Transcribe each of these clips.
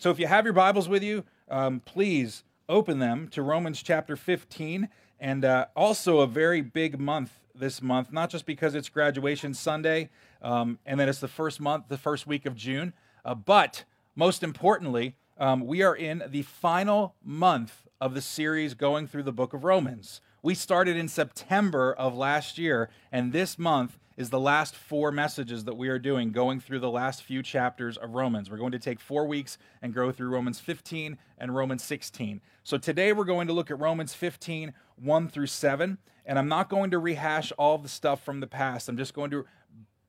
So if you have your Bibles with you, um, please open them to Romans chapter 15. And uh, also a very big month this month, not just because it's graduation Sunday um, and then it's the first month, the first week of June, uh, but most importantly, um, we are in the final month of the series going through the book of Romans. We started in September of last year, and this month is the last four messages that we are doing, going through the last few chapters of Romans. We're going to take four weeks and go through Romans 15 and Romans 16. So today we're going to look at Romans 15, 1 through 7. And I'm not going to rehash all the stuff from the past. I'm just going to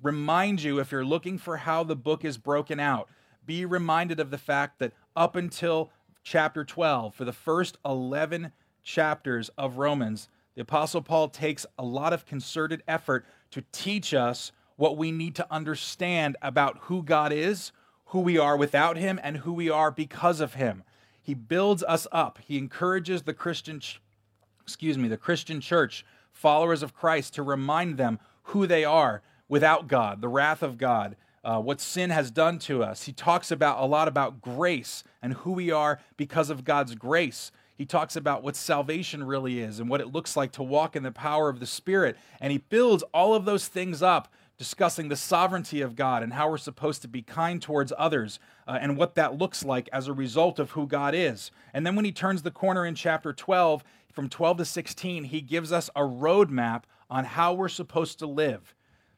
remind you if you're looking for how the book is broken out, be reminded of the fact that up until chapter 12, for the first 11 chapters of Romans, the Apostle Paul takes a lot of concerted effort to teach us what we need to understand about who God is, who we are without Him, and who we are because of Him. He builds us up. He encourages the Christian, excuse me, the Christian church, followers of Christ, to remind them who they are without God, the wrath of God, uh, what sin has done to us. He talks about a lot about grace and who we are because of God's grace. He talks about what salvation really is and what it looks like to walk in the power of the Spirit. And he builds all of those things up, discussing the sovereignty of God and how we're supposed to be kind towards others uh, and what that looks like as a result of who God is. And then when he turns the corner in chapter 12, from 12 to 16, he gives us a roadmap on how we're supposed to live.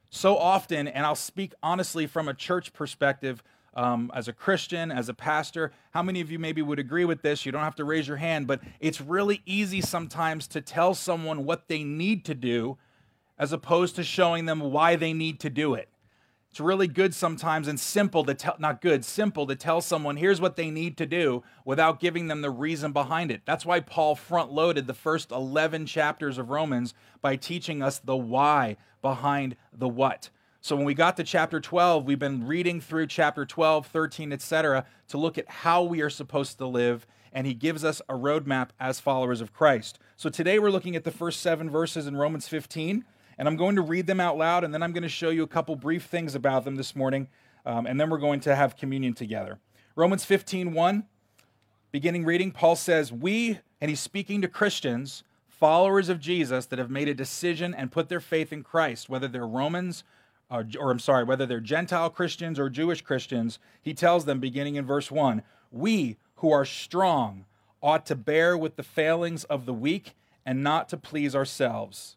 So often, and I'll speak honestly from a church perspective, um, as a Christian, as a pastor. How many of you maybe would agree with this? You don't have to raise your hand, but it's really easy sometimes to tell someone what they need to do as opposed to showing them why they need to do it. It's really good sometimes and simple to tell, not good, simple to tell someone, here's what they need to do without giving them the reason behind it. That's why Paul front loaded the first 11 chapters of Romans by teaching us the why behind the what. So when we got to chapter 12, we've been reading through chapter 12, 13, etc., to look at how we are supposed to live, and he gives us a roadmap as followers of Christ. So today we're looking at the first seven verses in Romans 15, and I'm going to read them out loud, and then I'm going to show you a couple brief things about them this morning, um, and then we're going to have communion together. Romans 15, 1, beginning reading, Paul says, We, and he's speaking to Christians, followers of Jesus that have made a decision and put their faith in Christ, whether they're Romans, uh, or I'm sorry, whether they're Gentile Christians or Jewish Christians, he tells them, beginning in verse 1, we who are strong ought to bear with the failings of the weak and not to please ourselves.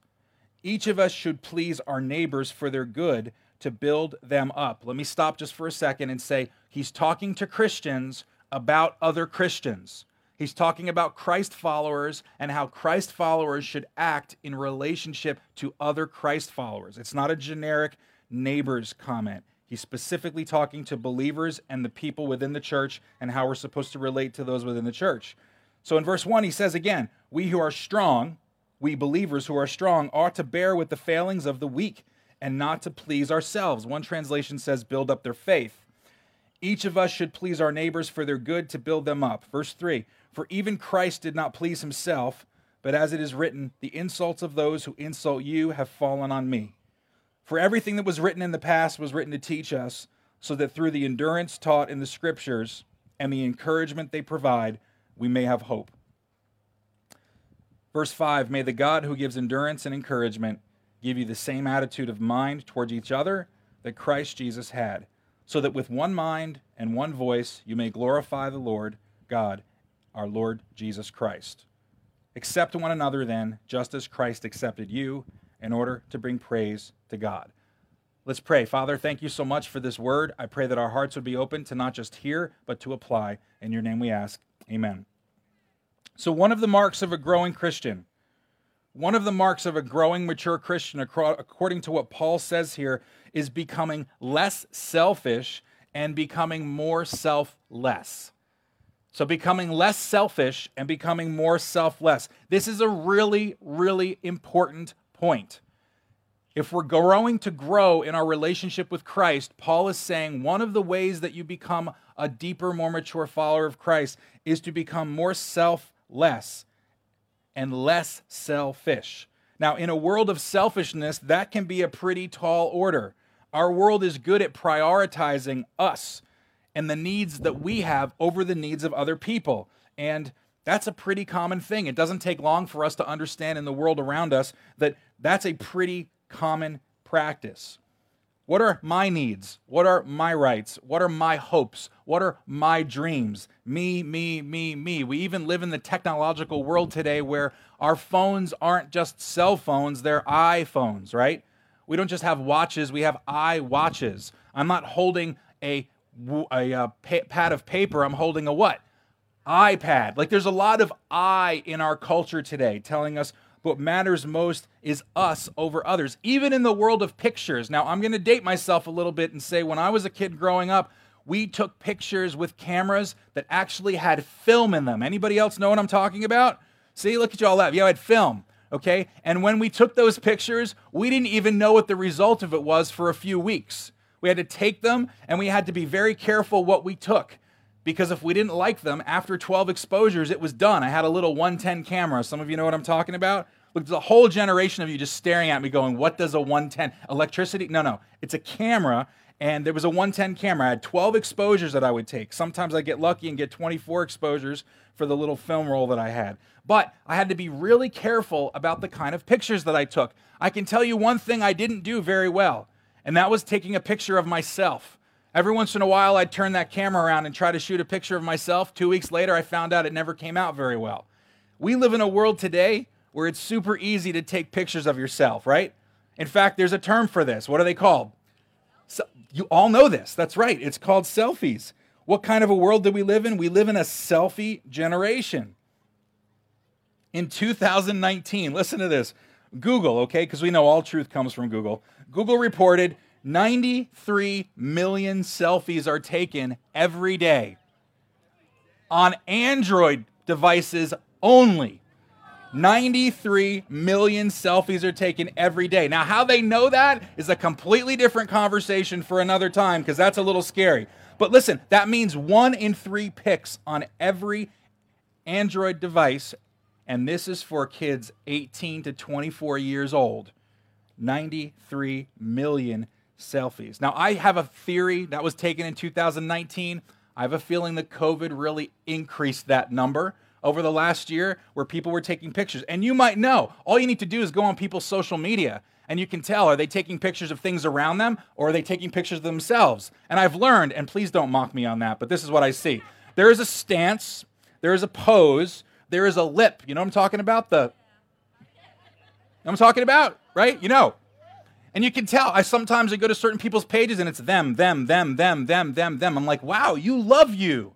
Each of us should please our neighbors for their good to build them up. Let me stop just for a second and say he's talking to Christians about other Christians. He's talking about Christ followers and how Christ followers should act in relationship to other Christ followers. It's not a generic neighbors comment. He's specifically talking to believers and the people within the church and how we're supposed to relate to those within the church. So in verse 1, he says again, We who are strong, we believers who are strong, ought to bear with the failings of the weak and not to please ourselves. One translation says, Build up their faith. Each of us should please our neighbors for their good to build them up. Verse 3 For even Christ did not please himself, but as it is written, The insults of those who insult you have fallen on me. For everything that was written in the past was written to teach us, so that through the endurance taught in the scriptures and the encouragement they provide, we may have hope. Verse 5 May the God who gives endurance and encouragement give you the same attitude of mind towards each other that Christ Jesus had, so that with one mind and one voice you may glorify the Lord God, our Lord Jesus Christ. Accept one another then, just as Christ accepted you in order to bring praise to God. Let's pray. Father, thank you so much for this word. I pray that our hearts would be open to not just hear, but to apply. In your name we ask. Amen. So, one of the marks of a growing Christian, one of the marks of a growing, mature Christian, according to what Paul says here, is becoming less selfish and becoming more selfless. So, becoming less selfish and becoming more selfless. This is a really, really important point. If we're growing to grow in our relationship with Christ, Paul is saying one of the ways that you become a deeper, more mature follower of Christ is to become more selfless and less selfish. Now, in a world of selfishness, that can be a pretty tall order. Our world is good at prioritizing us and the needs that we have over the needs of other people. And that's a pretty common thing. It doesn't take long for us to understand in the world around us that that's a pretty common practice. What are my needs? What are my rights? What are my hopes? What are my dreams? Me, me, me, me. We even live in the technological world today where our phones aren't just cell phones, they're iPhones, right? We don't just have watches, we have i watches. I'm not holding a a, uh, a pad of paper, I'm holding a what? iPad. Like there's a lot of I in our culture today telling us what matters most is us over others, even in the world of pictures. Now, I'm going to date myself a little bit and say when I was a kid growing up, we took pictures with cameras that actually had film in them. Anybody else know what I'm talking about? See, look at you all that. Yeah, I had film. Okay. And when we took those pictures, we didn't even know what the result of it was for a few weeks. We had to take them and we had to be very careful what we took because if we didn't like them after 12 exposures, it was done. I had a little 110 camera. Some of you know what I'm talking about. Look, there's a whole generation of you just staring at me going, What does a 110 electricity? No, no, it's a camera. And there was a 110 camera. I had 12 exposures that I would take. Sometimes I get lucky and get 24 exposures for the little film roll that I had. But I had to be really careful about the kind of pictures that I took. I can tell you one thing I didn't do very well and that was taking a picture of myself. Every once in a while, I'd turn that camera around and try to shoot a picture of myself. Two weeks later, I found out it never came out very well. We live in a world today where it's super easy to take pictures of yourself, right? In fact, there's a term for this. What are they called? So, you all know this. That's right. It's called selfies. What kind of a world do we live in? We live in a selfie generation. In 2019, listen to this. Google, okay, because we know all truth comes from Google. Google reported 93 million selfies are taken every day on Android devices only. 93 million selfies are taken every day. Now, how they know that is a completely different conversation for another time because that's a little scary. But listen, that means one in three pics on every Android device, and this is for kids 18 to 24 years old. 93 million selfies. Now, I have a theory that was taken in 2019. I have a feeling that COVID really increased that number over the last year where people were taking pictures. And you might know, all you need to do is go on people's social media and you can tell are they taking pictures of things around them or are they taking pictures of themselves? And I've learned, and please don't mock me on that, but this is what I see. There is a stance, there is a pose, there is a lip. You know what I'm talking about? The I'm talking about, right? You know. And you can tell. I sometimes I go to certain people's pages and it's them, them, them, them, them, them, them. I'm like, wow, you love you.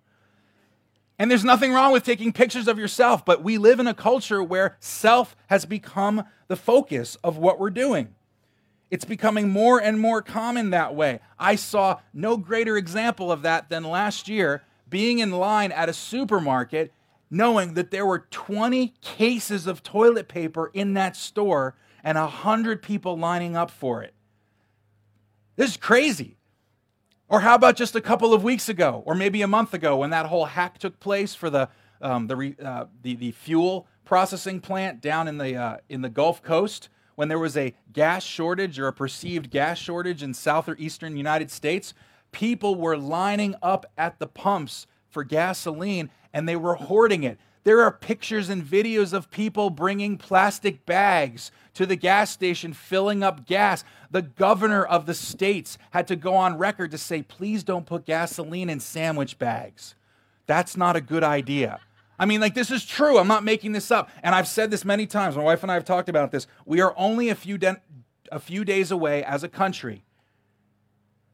And there's nothing wrong with taking pictures of yourself, but we live in a culture where self has become the focus of what we're doing. It's becoming more and more common that way. I saw no greater example of that than last year being in line at a supermarket knowing that there were 20 cases of toilet paper in that store and 100 people lining up for it. This is crazy. Or how about just a couple of weeks ago, or maybe a month ago, when that whole hack took place for the, um, the, uh, the, the, fuel processing plant down in the, uh, in the Gulf Coast, when there was a gas shortage or a perceived gas shortage in south or eastern United States? People were lining up at the pumps for gasoline and they were hoarding it. There are pictures and videos of people bringing plastic bags to the gas station, filling up gas. The governor of the states had to go on record to say, please don't put gasoline in sandwich bags. That's not a good idea. I mean, like, this is true. I'm not making this up. And I've said this many times. My wife and I have talked about this. We are only a few, de- a few days away as a country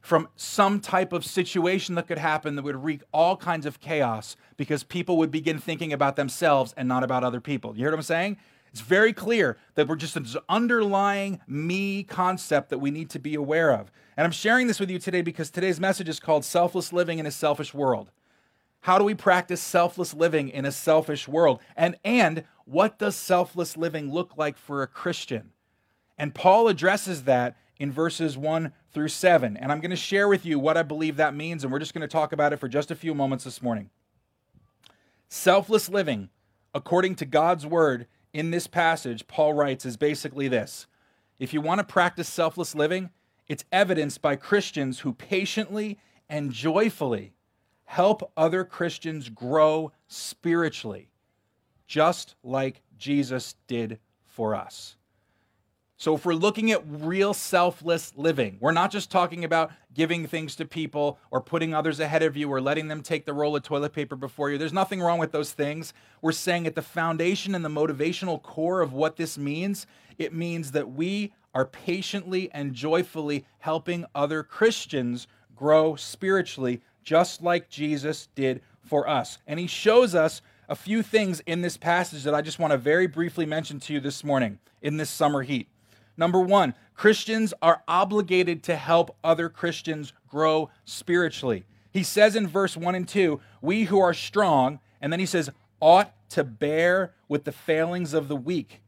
from some type of situation that could happen that would wreak all kinds of chaos because people would begin thinking about themselves and not about other people. You hear what I'm saying? It's very clear that we're just this underlying me concept that we need to be aware of. And I'm sharing this with you today because today's message is called Selfless Living in a Selfish World. How do we practice selfless living in a selfish world? And and what does selfless living look like for a Christian? And Paul addresses that in verses 1 through 7. And I'm going to share with you what I believe that means, and we're just going to talk about it for just a few moments this morning. Selfless living, according to God's word in this passage, Paul writes, is basically this If you want to practice selfless living, it's evidenced by Christians who patiently and joyfully help other Christians grow spiritually, just like Jesus did for us. So, if we're looking at real selfless living, we're not just talking about giving things to people or putting others ahead of you or letting them take the roll of toilet paper before you. There's nothing wrong with those things. We're saying at the foundation and the motivational core of what this means, it means that we are patiently and joyfully helping other Christians grow spiritually, just like Jesus did for us. And he shows us a few things in this passage that I just want to very briefly mention to you this morning in this summer heat. Number one, Christians are obligated to help other Christians grow spiritually. He says in verse 1 and 2, we who are strong, and then he says, ought to bear with the failings of the weak.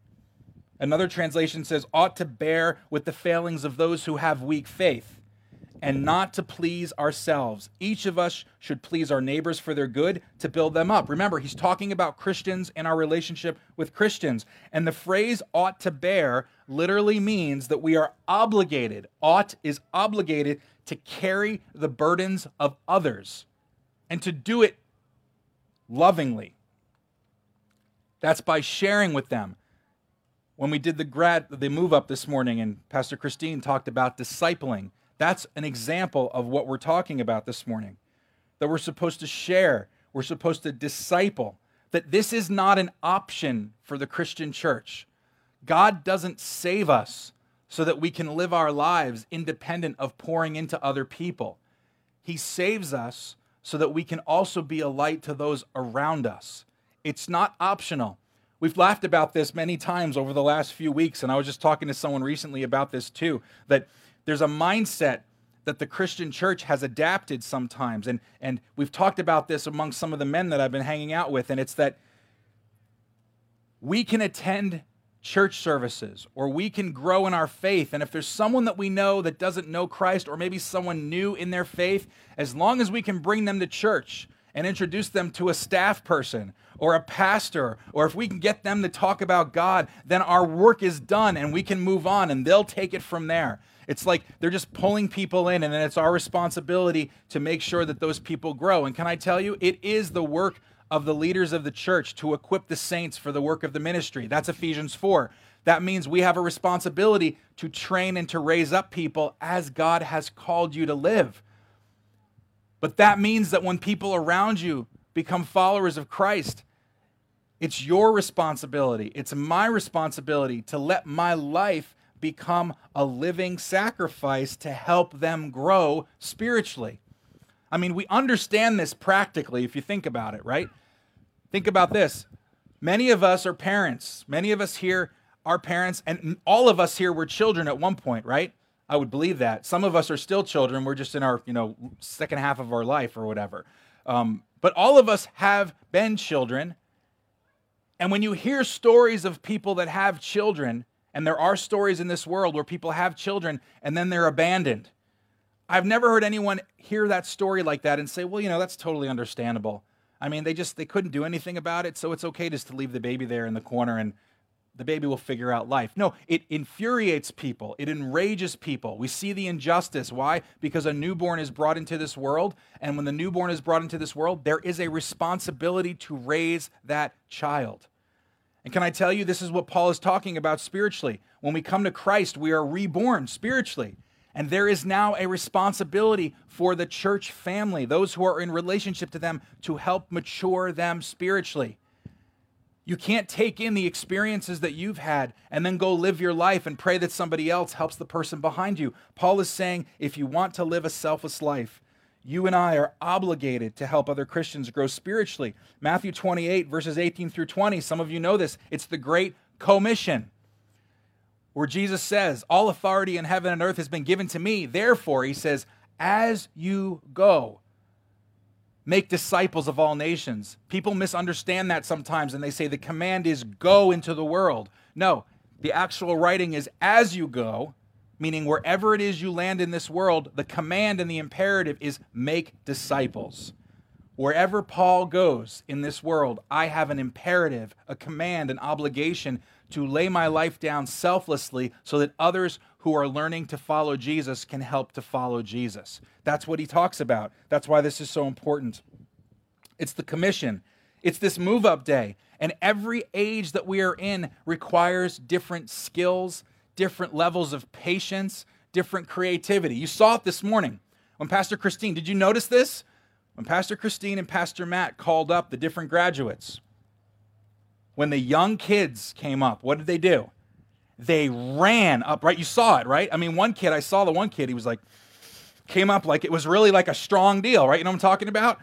Another translation says, ought to bear with the failings of those who have weak faith and not to please ourselves. Each of us should please our neighbors for their good to build them up. Remember, he's talking about Christians and our relationship with Christians. And the phrase ought to bear literally means that we are obligated, ought is obligated to carry the burdens of others and to do it lovingly. That's by sharing with them. When we did the grad the move up this morning and Pastor Christine talked about discipling, that's an example of what we're talking about this morning. That we're supposed to share, we're supposed to disciple, that this is not an option for the Christian church. God doesn't save us so that we can live our lives independent of pouring into other people. He saves us so that we can also be a light to those around us. It's not optional. We've laughed about this many times over the last few weeks, and I was just talking to someone recently about this too. That there's a mindset that the Christian church has adapted sometimes. And, and we've talked about this among some of the men that I've been hanging out with, and it's that we can attend church services or we can grow in our faith. And if there's someone that we know that doesn't know Christ or maybe someone new in their faith, as long as we can bring them to church and introduce them to a staff person or a pastor, or if we can get them to talk about God, then our work is done and we can move on and they'll take it from there. It's like they're just pulling people in, and then it's our responsibility to make sure that those people grow. And can I tell you, it is the work of the leaders of the church to equip the saints for the work of the ministry. That's Ephesians 4. That means we have a responsibility to train and to raise up people as God has called you to live. But that means that when people around you become followers of Christ, it's your responsibility, it's my responsibility to let my life become a living sacrifice to help them grow spiritually. I mean, we understand this practically if you think about it, right? Think about this. Many of us are parents. Many of us here are parents, and all of us here were children at one point, right? I would believe that. Some of us are still children. We're just in our, you know, second half of our life or whatever. Um, but all of us have been children. And when you hear stories of people that have children, and there are stories in this world where people have children and then they're abandoned. I've never heard anyone hear that story like that and say, well, you know, that's totally understandable. I mean, they just they couldn't do anything about it, so it's okay just to leave the baby there in the corner and the baby will figure out life. No, it infuriates people. It enrages people. We see the injustice. Why? Because a newborn is brought into this world, and when the newborn is brought into this world, there is a responsibility to raise that child. And can I tell you, this is what Paul is talking about spiritually. When we come to Christ, we are reborn spiritually. And there is now a responsibility for the church family, those who are in relationship to them, to help mature them spiritually. You can't take in the experiences that you've had and then go live your life and pray that somebody else helps the person behind you. Paul is saying if you want to live a selfless life, you and I are obligated to help other Christians grow spiritually. Matthew 28, verses 18 through 20, some of you know this. It's the Great Commission, where Jesus says, All authority in heaven and earth has been given to me. Therefore, he says, As you go, make disciples of all nations. People misunderstand that sometimes and they say the command is go into the world. No, the actual writing is as you go meaning wherever it is you land in this world, the command and the imperative is make disciples. Wherever Paul goes in this world, I have an imperative, a command, an obligation to lay my life down selflessly so that others who are learning to follow Jesus can help to follow Jesus. That's what he talks about. That's why this is so important. It's the commission, it's this move up day. And every age that we are in requires different skills, different levels of patience, different creativity. You saw it this morning when Pastor Christine, did you notice this? When Pastor Christine and Pastor Matt called up the different graduates, when the young kids came up, what did they do? They ran up, right? You saw it, right? I mean, one kid, I saw the one kid, he was like, came up like it was really like a strong deal, right? You know what I'm talking about?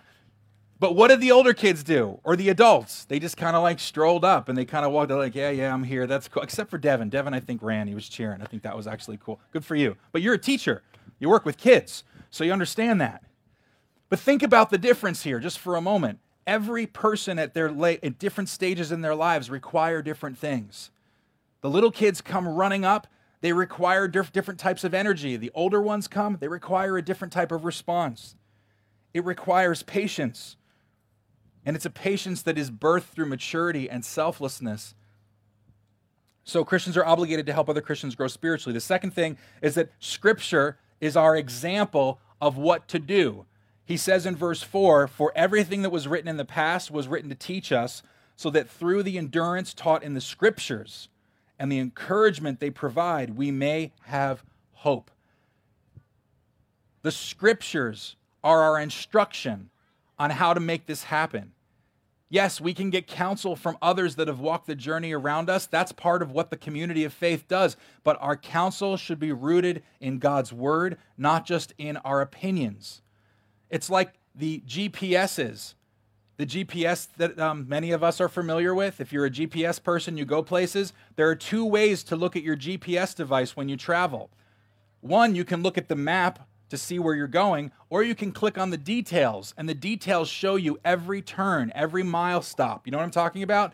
But what did the older kids do or the adults? They just kind of like strolled up and they kind of walked out like, yeah, yeah, I'm here. That's cool. Except for Devin. Devin, I think, ran. He was cheering. I think that was actually cool. Good for you. But you're a teacher, you work with kids, so you understand that. But think about the difference here just for a moment. Every person at their la- at different stages in their lives require different things. The little kids come running up, they require diff- different types of energy. The older ones come, they require a different type of response. It requires patience. And it's a patience that is birthed through maturity and selflessness. So Christians are obligated to help other Christians grow spiritually. The second thing is that Scripture is our example of what to do. He says in verse 4 For everything that was written in the past was written to teach us, so that through the endurance taught in the Scriptures and the encouragement they provide, we may have hope. The Scriptures are our instruction on how to make this happen. Yes, we can get counsel from others that have walked the journey around us. That's part of what the community of faith does. But our counsel should be rooted in God's word, not just in our opinions. It's like the GPSs, the GPS that um, many of us are familiar with. If you're a GPS person, you go places. There are two ways to look at your GPS device when you travel. One, you can look at the map to see where you're going, or you can click on the details, and the details show you every turn, every mile stop. You know what I'm talking about?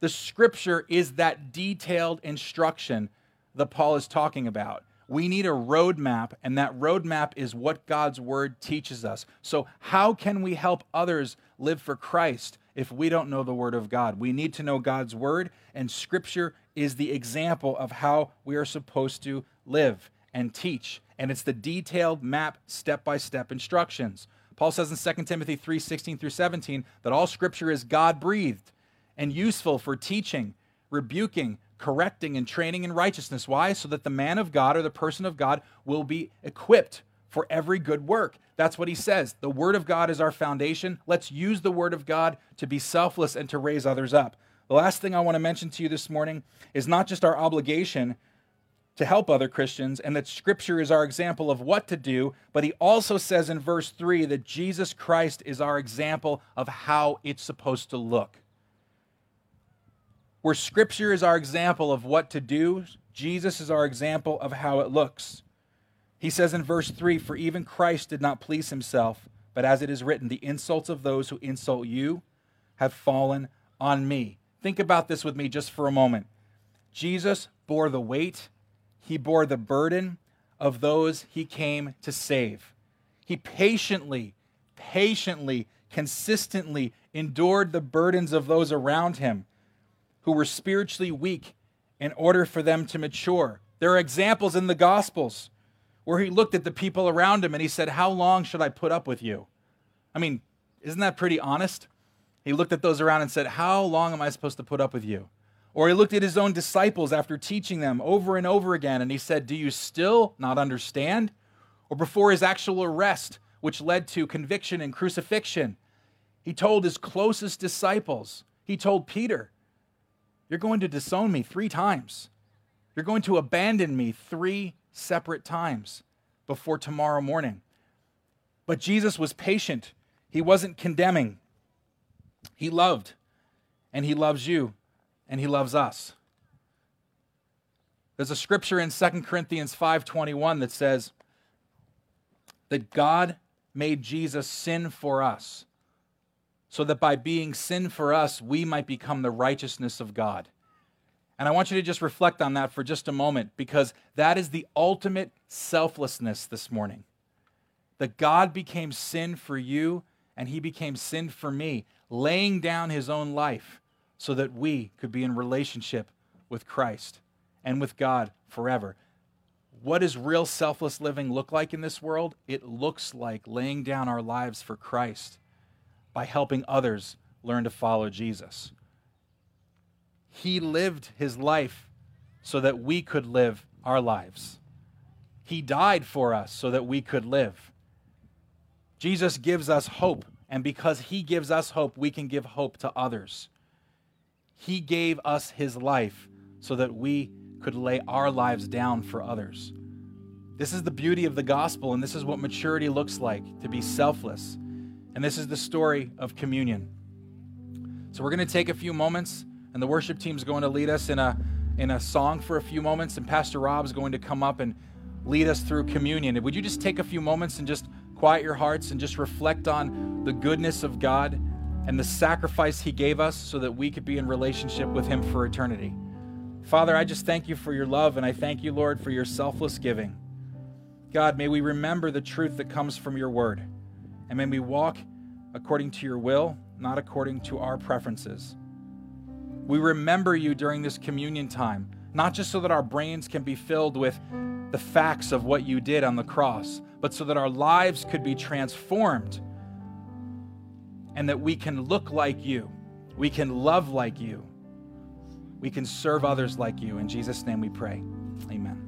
The scripture is that detailed instruction that Paul is talking about. We need a roadmap, and that roadmap is what God's word teaches us. So, how can we help others live for Christ if we don't know the word of God? We need to know God's word, and scripture is the example of how we are supposed to live and teach and it's the detailed map step by step instructions. Paul says in 2 Timothy 3 16 through 17 that all scripture is God breathed and useful for teaching, rebuking, correcting, and training in righteousness. Why? So that the man of God or the person of God will be equipped for every good work. That's what he says. The Word of God is our foundation. Let's use the Word of God to be selfless and to raise others up. The last thing I want to mention to you this morning is not just our obligation to help other Christians and that Scripture is our example of what to do, but he also says in verse 3 that Jesus Christ is our example of how it's supposed to look. Where Scripture is our example of what to do, Jesus is our example of how it looks. He says in verse 3 For even Christ did not please himself, but as it is written, the insults of those who insult you have fallen on me. Think about this with me just for a moment. Jesus bore the weight he bore the burden of those he came to save. He patiently, patiently, consistently endured the burdens of those around him who were spiritually weak in order for them to mature. There are examples in the Gospels where he looked at the people around him and he said, How long should I put up with you? I mean, isn't that pretty honest? He looked at those around and said, How long am I supposed to put up with you? Or he looked at his own disciples after teaching them over and over again and he said, Do you still not understand? Or before his actual arrest, which led to conviction and crucifixion, he told his closest disciples, he told Peter, You're going to disown me three times. You're going to abandon me three separate times before tomorrow morning. But Jesus was patient, he wasn't condemning. He loved, and he loves you and he loves us. There's a scripture in 2 Corinthians 5:21 that says that God made Jesus sin for us so that by being sin for us we might become the righteousness of God. And I want you to just reflect on that for just a moment because that is the ultimate selflessness this morning. That God became sin for you and he became sin for me, laying down his own life so that we could be in relationship with Christ and with God forever. What does real selfless living look like in this world? It looks like laying down our lives for Christ by helping others learn to follow Jesus. He lived his life so that we could live our lives. He died for us so that we could live. Jesus gives us hope, and because he gives us hope, we can give hope to others. He gave us his life so that we could lay our lives down for others. This is the beauty of the gospel, and this is what maturity looks like to be selfless. And this is the story of communion. So we're going to take a few moments, and the worship team is going to lead us in a, in a song for a few moments, and Pastor Rob's going to come up and lead us through communion. Would you just take a few moments and just quiet your hearts and just reflect on the goodness of God and the sacrifice He gave us so that we could be in relationship with Him for eternity? Father, I just thank you for your love, and I thank you, Lord, for your selfless giving. God, may we remember the truth that comes from your word, and may we walk according to your will, not according to our preferences. We remember you during this communion time, not just so that our brains can be filled with the facts of what you did on the cross, but so that our lives could be transformed and that we can look like you, we can love like you we can serve others like you. In Jesus' name we pray. Amen.